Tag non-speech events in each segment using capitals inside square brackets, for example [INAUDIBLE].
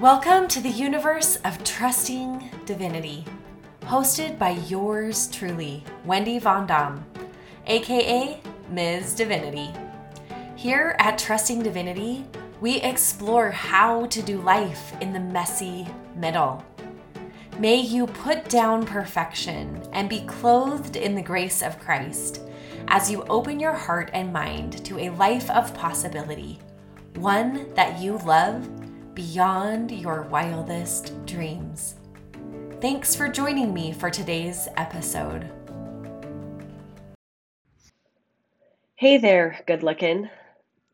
Welcome to the universe of trusting divinity, hosted by yours truly, Wendy Von Dam, aka Ms. Divinity. Here at Trusting Divinity, we explore how to do life in the messy middle. May you put down perfection and be clothed in the grace of Christ as you open your heart and mind to a life of possibility, one that you love beyond your wildest dreams. Thanks for joining me for today's episode. Hey there, good looking.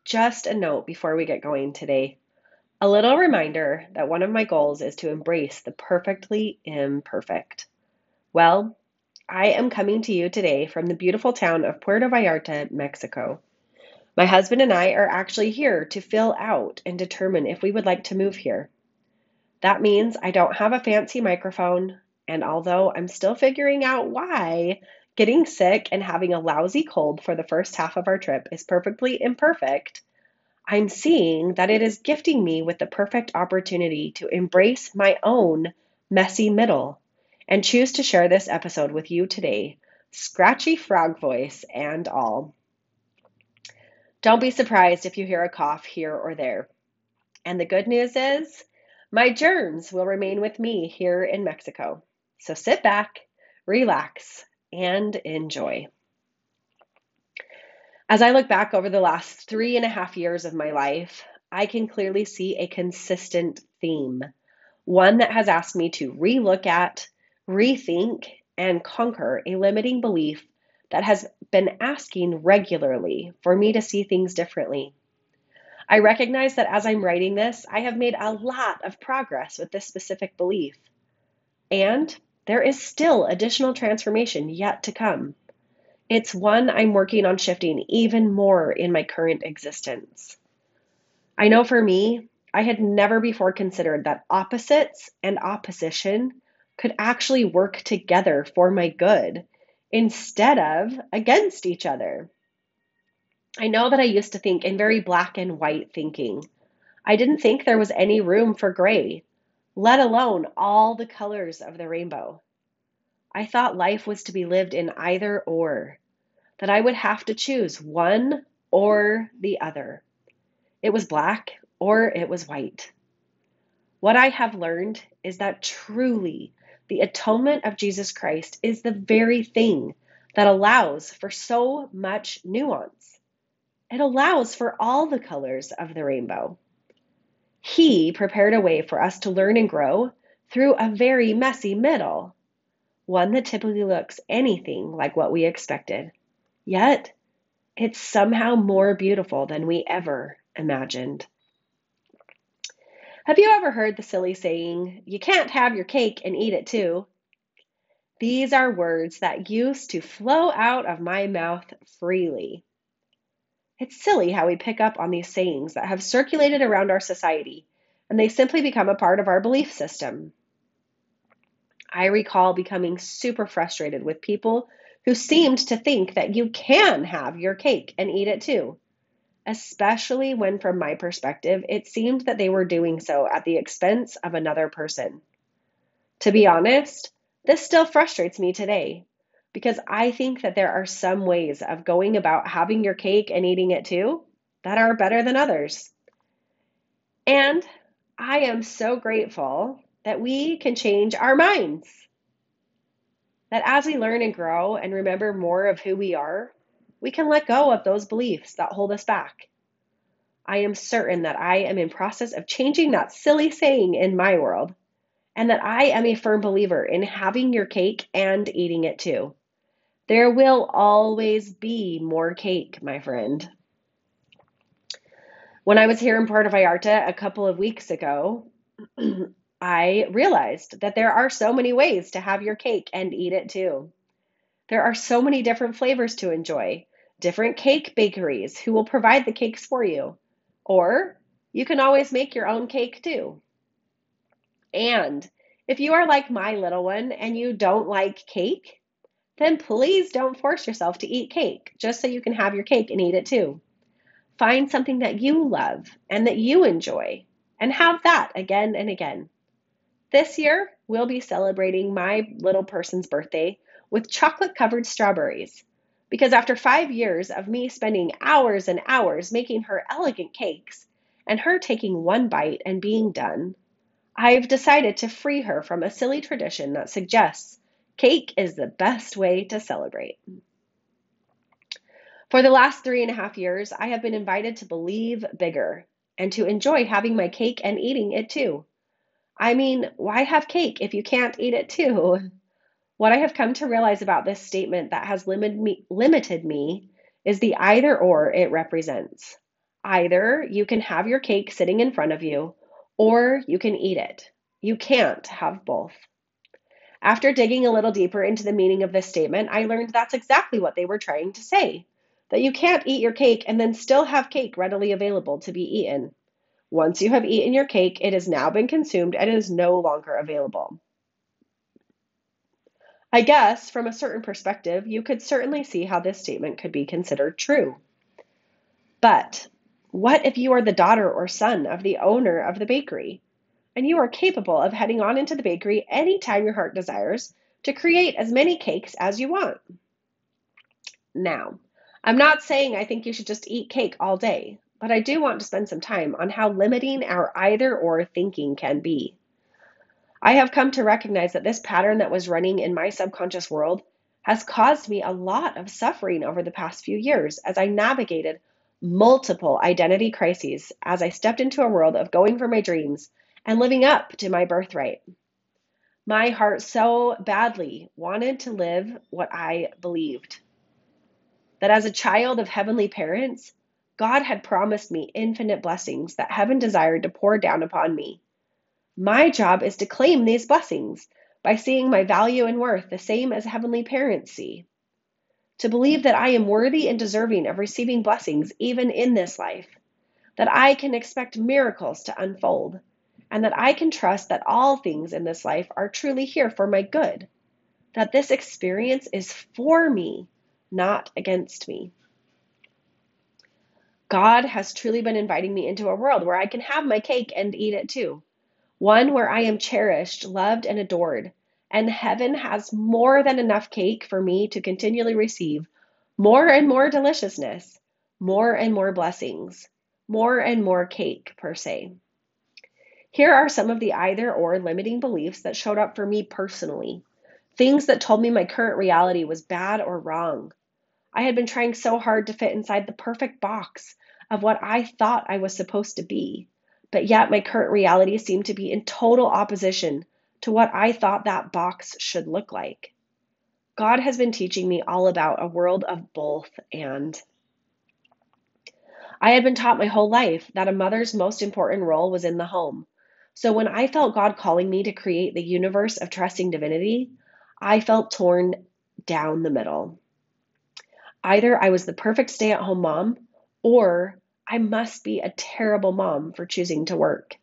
Just a note before we get going today. A little reminder that one of my goals is to embrace the perfectly imperfect. Well, I am coming to you today from the beautiful town of Puerto Vallarta, Mexico. My husband and I are actually here to fill out and determine if we would like to move here. That means I don't have a fancy microphone, and although I'm still figuring out why getting sick and having a lousy cold for the first half of our trip is perfectly imperfect, I'm seeing that it is gifting me with the perfect opportunity to embrace my own messy middle and choose to share this episode with you today, scratchy frog voice and all. Don't be surprised if you hear a cough here or there. And the good news is, my germs will remain with me here in Mexico. So sit back, relax, and enjoy. As I look back over the last three and a half years of my life, I can clearly see a consistent theme, one that has asked me to relook at, rethink, and conquer a limiting belief that has been asking regularly for me to see things differently. I recognize that as I'm writing this, I have made a lot of progress with this specific belief. And there is still additional transformation yet to come. It's one I'm working on shifting even more in my current existence. I know for me, I had never before considered that opposites and opposition could actually work together for my good instead of against each other. I know that I used to think in very black and white thinking. I didn't think there was any room for gray, let alone all the colors of the rainbow. I thought life was to be lived in either or, that I would have to choose one or the other. It was black or it was white. What I have learned is that truly the atonement of Jesus Christ is the very thing that allows for so much nuance. It allows for all the colors of the rainbow. He prepared a way for us to learn and grow through a very messy middle, one that typically looks anything like what we expected. Yet, it's somehow more beautiful than we ever imagined. Have you ever heard the silly saying, you can't have your cake and eat it too? These are words that used to flow out of my mouth freely. It's silly how we pick up on these sayings that have circulated around our society and they simply become a part of our belief system. I recall becoming super frustrated with people who seemed to think that you can have your cake and eat it too especially when, from my perspective, it seemed that they were doing so at the expense of another person. To be honest, this still frustrates me today because I think that there are some ways of going about having your cake and eating it too that are better than others. And I am so grateful that we can change our minds. That as we learn and grow and remember more of who we are, we can let go of those beliefs that hold us back. I am certain that I am in process of changing that silly saying in my world, and that I am a firm believer in having your cake and eating it too. There will always be more cake, my friend. When I was here in Puerto Vallarta a couple of weeks ago, [CLEARS THROAT] I realized that there are so many ways to have your cake and eat it too. There are so many different flavors to enjoy, different cake bakeries who will provide the cakes for you. Or you can always make your own cake too. And if you are like my little one and you don't like cake, then please don't force yourself to eat cake just so you can have your cake and eat it too. Find something that you love and that you enjoy and have that again and again. This year, we'll be celebrating my little person's birthday with chocolate covered strawberries. Because after five years of me spending hours and hours making her elegant cakes and her taking one bite and being done, I've decided to free her from a silly tradition that suggests cake is the best way to celebrate. For the last three and a half years, I have been invited to believe bigger and to enjoy having my cake and eating it too. I mean, why have cake if you can't eat it too? [LAUGHS] What I have come to realize about this statement that has limited me, limited me is the either or it represents. Either you can have your cake sitting in front of you, or you can eat it. You can't have both. After digging a little deeper into the meaning of this statement, I learned that's exactly what they were trying to say that you can't eat your cake and then still have cake readily available to be eaten. Once you have eaten your cake, it has now been consumed and is no longer available. I guess, from a certain perspective, you could certainly see how this statement could be considered true. But what if you are the daughter or son of the owner of the bakery, and you are capable of heading on into the bakery anytime your heart desires to create as many cakes as you want? Now, I'm not saying I think you should just eat cake all day, but I do want to spend some time on how limiting our either or thinking can be. I have come to recognize that this pattern that was running in my subconscious world has caused me a lot of suffering over the past few years as I navigated multiple identity crises as I stepped into a world of going for my dreams and living up to my birthright. My heart so badly wanted to live what I believed. That as a child of heavenly parents, God had promised me infinite blessings that heaven desired to pour down upon me. My job is to claim these blessings by seeing my value and worth the same as heavenly parents see. To believe that I am worthy and deserving of receiving blessings even in this life, that I can expect miracles to unfold, and that I can trust that all things in this life are truly here for my good, that this experience is for me, not against me. God has truly been inviting me into a world where I can have my cake and eat it too one where I am cherished, loved, and adored. And heaven has more than enough cake for me to continually receive more and more deliciousness, more and more blessings, more and more cake, per se. Here are some of the either or limiting beliefs that showed up for me personally. Things that told me my current reality was bad or wrong. I had been trying so hard to fit inside the perfect box of what I thought I was supposed to be but yet my current reality seemed to be in total opposition to what I thought that box should look like. God has been teaching me all about a world of both and. I had been taught my whole life that a mother's most important role was in the home. So when I felt God calling me to create the universe of trusting divinity, I felt torn down the middle. Either I was the perfect stay at home mom, or I must be a terrible mom for choosing to work.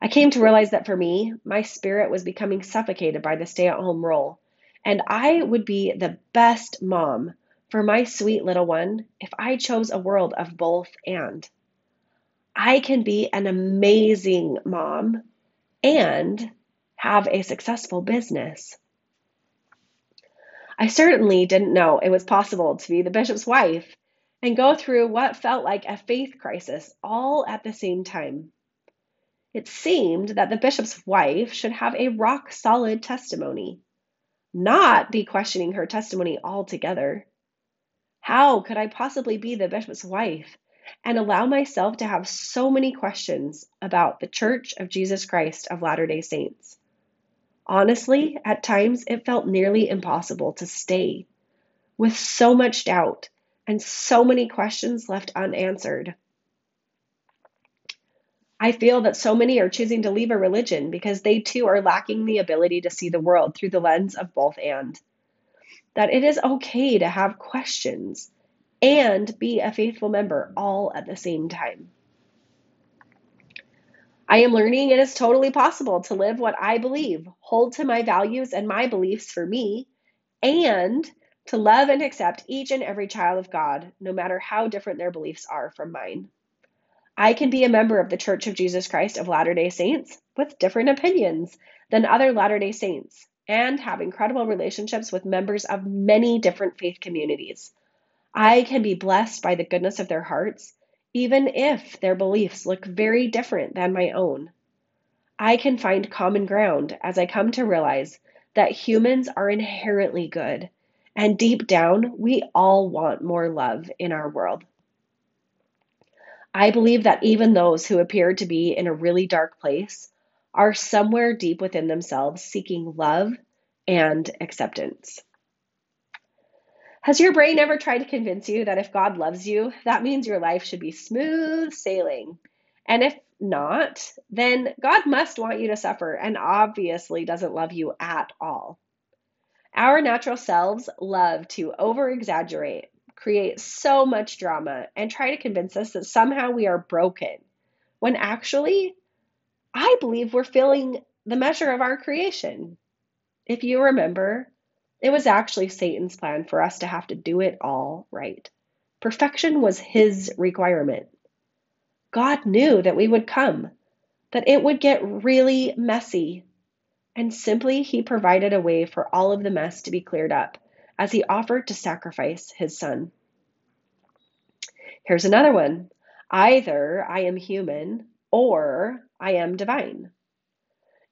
I came to realize that for me, my spirit was becoming suffocated by the stay at home role, and I would be the best mom for my sweet little one if I chose a world of both and. I can be an amazing mom and have a successful business. I certainly didn't know it was possible to be the bishop's wife and go through what felt like a faith crisis all at the same time. It seemed that the bishop's wife should have a rock solid testimony, not be questioning her testimony altogether. How could I possibly be the bishop's wife and allow myself to have so many questions about the Church of Jesus Christ of Latter day Saints? Honestly, at times it felt nearly impossible to stay with so much doubt and so many questions left unanswered. I feel that so many are choosing to leave a religion because they too are lacking the ability to see the world through the lens of both and. That it is okay to have questions and be a faithful member all at the same time. I am learning it is totally possible to live what I believe, hold to my values and my beliefs for me, and to love and accept each and every child of God, no matter how different their beliefs are from mine. I can be a member of the Church of Jesus Christ of Latter day Saints with different opinions than other Latter day Saints and have incredible relationships with members of many different faith communities. I can be blessed by the goodness of their hearts, even if their beliefs look very different than my own. I can find common ground as I come to realize that humans are inherently good, and deep down, we all want more love in our world. I believe that even those who appear to be in a really dark place are somewhere deep within themselves seeking love and acceptance. Has your brain ever tried to convince you that if God loves you, that means your life should be smooth sailing? And if not, then God must want you to suffer and obviously doesn't love you at all. Our natural selves love to over exaggerate, create so much drama, and try to convince us that somehow we are broken, when actually, I believe we're feeling the measure of our creation. If you remember, it was actually Satan's plan for us to have to do it all right. Perfection was his requirement. God knew that we would come, that it would get really messy. And simply, he provided a way for all of the mess to be cleared up as he offered to sacrifice his son. Here's another one either I am human or I am divine.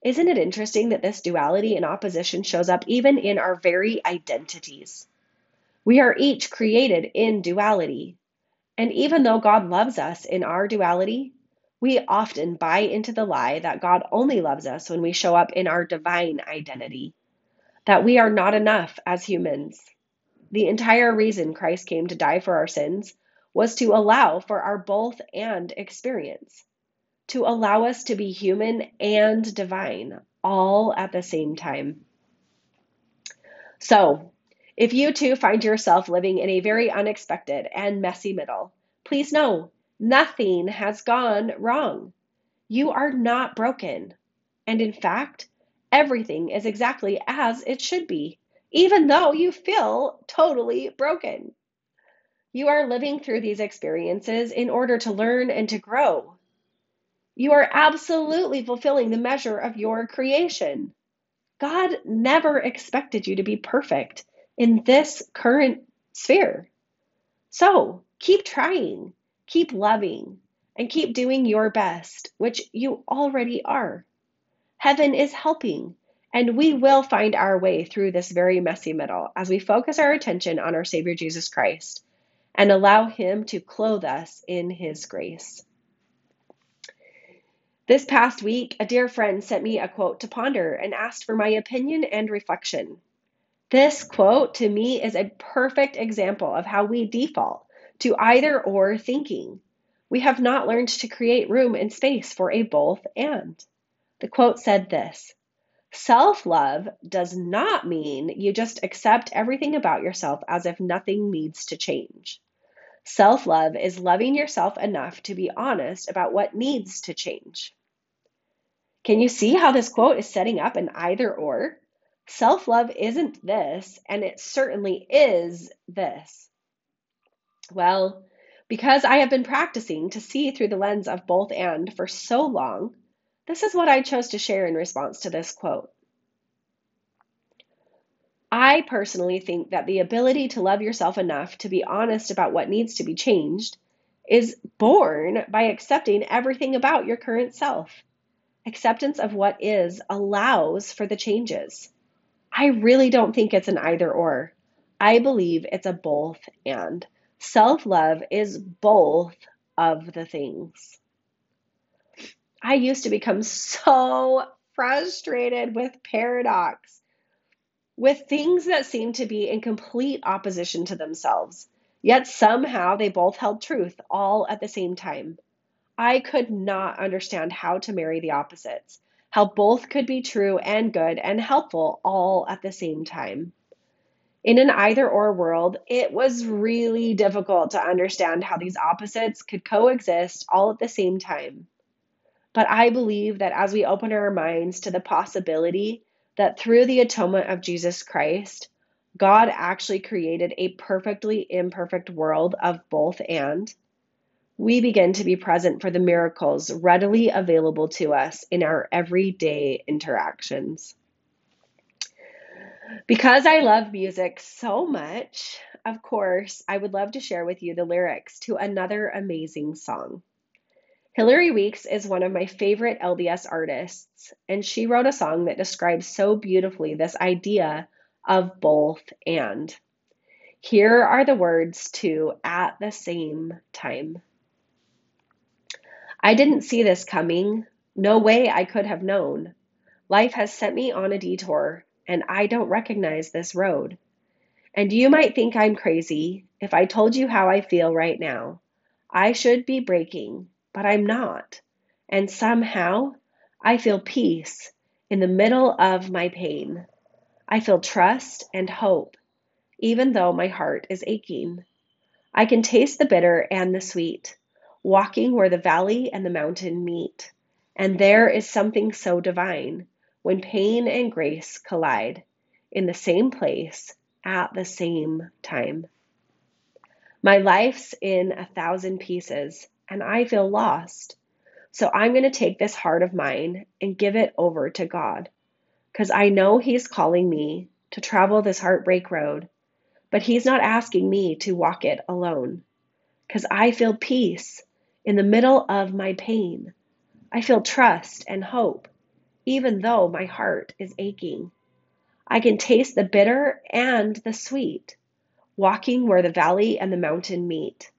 Isn't it interesting that this duality and opposition shows up even in our very identities? We are each created in duality. And even though God loves us in our duality, we often buy into the lie that God only loves us when we show up in our divine identity, that we are not enough as humans. The entire reason Christ came to die for our sins was to allow for our both and experience to allow us to be human and divine all at the same time. So, if you too find yourself living in a very unexpected and messy middle, please know nothing has gone wrong. You are not broken. And in fact, everything is exactly as it should be, even though you feel totally broken. You are living through these experiences in order to learn and to grow. You are absolutely fulfilling the measure of your creation. God never expected you to be perfect in this current sphere. So keep trying, keep loving, and keep doing your best, which you already are. Heaven is helping, and we will find our way through this very messy middle as we focus our attention on our Savior Jesus Christ and allow Him to clothe us in His grace. This past week, a dear friend sent me a quote to ponder and asked for my opinion and reflection. This quote to me is a perfect example of how we default to either or thinking. We have not learned to create room and space for a both and. The quote said this Self love does not mean you just accept everything about yourself as if nothing needs to change. Self love is loving yourself enough to be honest about what needs to change. Can you see how this quote is setting up an either or? Self love isn't this, and it certainly is this. Well, because I have been practicing to see through the lens of both and for so long, this is what I chose to share in response to this quote. I personally think that the ability to love yourself enough to be honest about what needs to be changed is born by accepting everything about your current self. Acceptance of what is allows for the changes. I really don't think it's an either or. I believe it's a both and. Self love is both of the things. I used to become so frustrated with paradox, with things that seemed to be in complete opposition to themselves, yet somehow they both held truth all at the same time. I could not understand how to marry the opposites, how both could be true and good and helpful all at the same time. In an either or world, it was really difficult to understand how these opposites could coexist all at the same time. But I believe that as we open our minds to the possibility that through the atonement of Jesus Christ, God actually created a perfectly imperfect world of both and, we begin to be present for the miracles readily available to us in our everyday interactions. Because I love music so much, of course, I would love to share with you the lyrics to another amazing song. Hilary Weeks is one of my favorite LDS artists, and she wrote a song that describes so beautifully this idea of both and. Here are the words to at the same time. I didn't see this coming. No way I could have known. Life has sent me on a detour, and I don't recognize this road. And you might think I'm crazy if I told you how I feel right now. I should be breaking, but I'm not. And somehow, I feel peace in the middle of my pain. I feel trust and hope, even though my heart is aching. I can taste the bitter and the sweet, walking where the valley and the mountain meet. And there is something so divine when pain and grace collide in the same place at the same time. My life's in a thousand pieces and I feel lost. So I'm going to take this heart of mine and give it over to God because I know He's calling me to travel this heartbreak road, but He's not asking me to walk it alone because I feel peace in the middle of my pain. I feel trust and hope even though my heart is aching. I can taste the bitter and the sweet, walking where the valley and the mountain meet.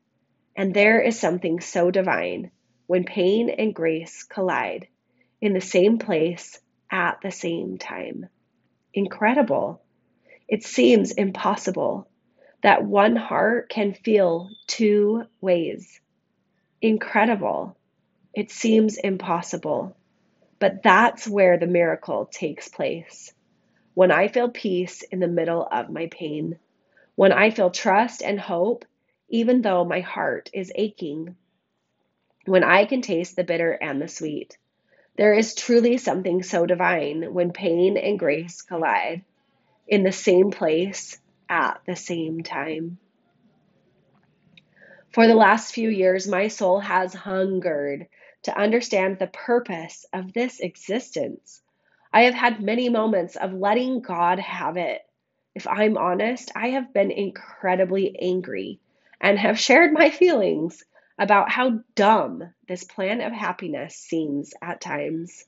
And there is something so divine when pain and grace collide in the same place at the same time. Incredible. It seems impossible that one heart can feel two ways. Incredible. It seems impossible. But that's where the miracle takes place. When I feel peace in the middle of my pain, when I feel trust and hope, even though my heart is aching, when I can taste the bitter and the sweet. There is truly something so divine when pain and grace collide in the same place at the same time. For the last few years, my soul has hungered to understand the purpose of this existence. I have had many moments of letting God have it. If I'm honest, I have been incredibly angry and have shared my feelings about how dumb this plan of happiness seems at times.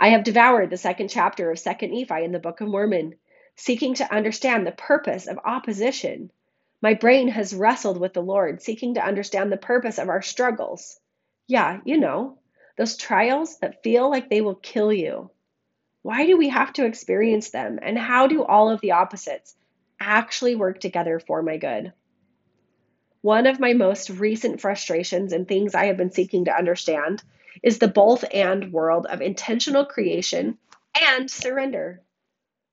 I have devoured the second chapter of 2nd Nephi in the Book of Mormon, seeking to understand the purpose of opposition. My brain has wrestled with the Lord, seeking to understand the purpose of our struggles. Yeah, you know, those trials that feel like they will kill you. Why do we have to experience them? And how do all of the opposites actually work together for my good? One of my most recent frustrations and things I have been seeking to understand is the both and world of intentional creation and surrender.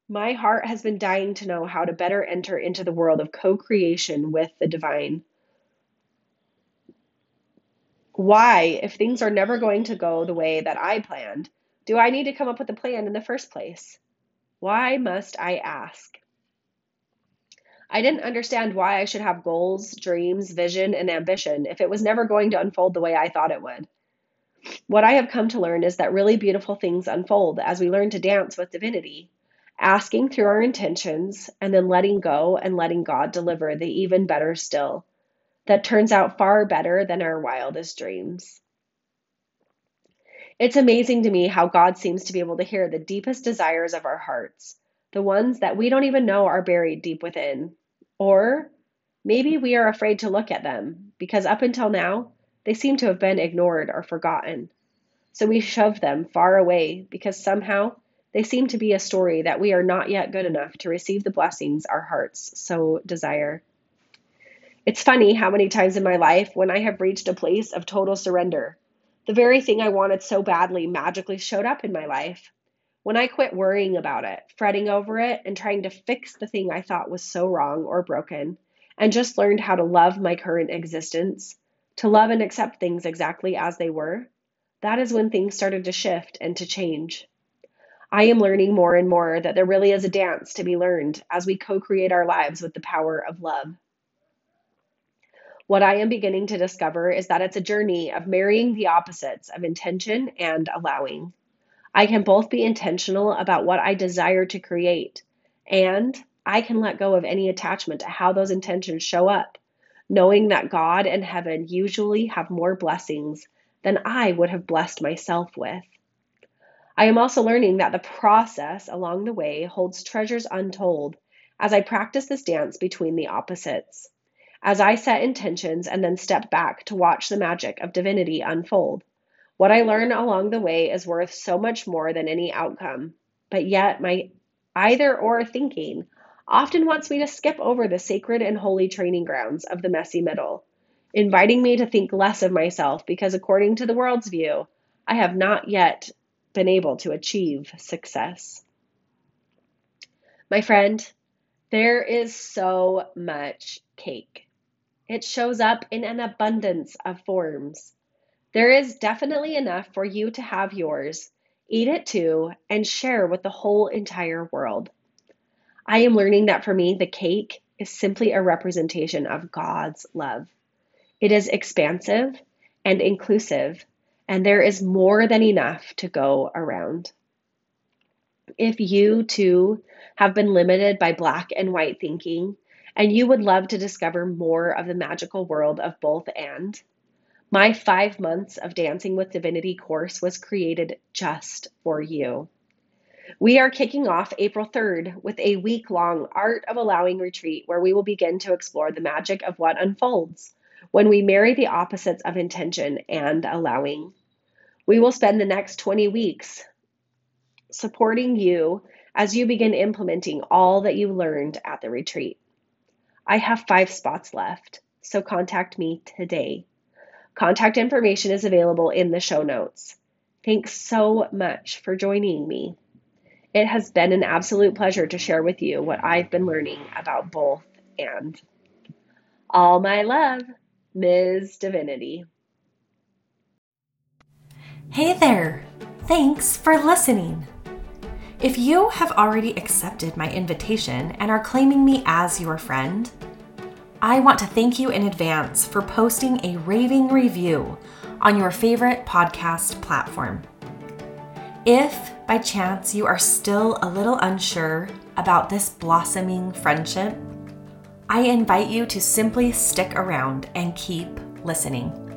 My heart has been dying to know how to better enter into the world of co creation with the divine. Why, if things are never going to go the way that I planned, do I need to come up with a plan in the first place? Why must I ask? I didn't understand why I should have goals, dreams, vision, and ambition if it was never going to unfold the way I thought it would. What I have come to learn is that really beautiful things unfold as we learn to dance with divinity, asking through our intentions and then letting go and letting God deliver the even better still that turns out far better than our wildest dreams. It's amazing to me how God seems to be able to hear the deepest desires of our hearts, the ones that we don't even know are buried deep within. Or maybe we are afraid to look at them because up until now, they seem to have been ignored or forgotten. So we shove them far away because somehow they seem to be a story that we are not yet good enough to receive the blessings our hearts so desire. It's funny how many times in my life when I have reached a place of total surrender, the very thing I wanted so badly magically showed up in my life. When I quit worrying about it, fretting over it, and trying to fix the thing I thought was so wrong or broken, and just learned how to love my current existence, to love and accept things exactly as they were, that is when things started to shift and to change. I am learning more and more that there really is a dance to be learned as we co create our lives with the power of love. What I am beginning to discover is that it's a journey of marrying the opposites of intention and allowing. I can both be intentional about what I desire to create, and I can let go of any attachment to how those intentions show up, knowing that God and heaven usually have more blessings than I would have blessed myself with. I am also learning that the process along the way holds treasures untold as I practice this dance between the opposites as I set intentions and then step back to watch the magic of divinity unfold. What I learn along the way is worth so much more than any outcome, but yet my either or thinking often wants me to skip over the sacred and holy training grounds of the messy middle, inviting me to think less of myself because, according to the world's view, I have not yet been able to achieve success. My friend, there is so much cake. It shows up in an abundance of forms. There is definitely enough for you to have yours, eat it too, and share with the whole entire world. I am learning that for me, the cake is simply a representation of God's love. It is expansive and inclusive, and there is more than enough to go around. If you too have been limited by black and white thinking, and you would love to discover more of the magical world of both and, my five months of Dancing with Divinity course was created just for you. We are kicking off April 3rd with a week long Art of Allowing retreat where we will begin to explore the magic of what unfolds when we marry the opposites of intention and allowing. We will spend the next 20 weeks supporting you as you begin implementing all that you learned at the retreat. I have five spots left, so contact me today. Contact information is available in the show notes. Thanks so much for joining me. It has been an absolute pleasure to share with you what I've been learning about both and. All my love, Ms. Divinity. Hey there! Thanks for listening. If you have already accepted my invitation and are claiming me as your friend, I want to thank you in advance for posting a raving review on your favorite podcast platform. If by chance you are still a little unsure about this blossoming friendship, I invite you to simply stick around and keep listening.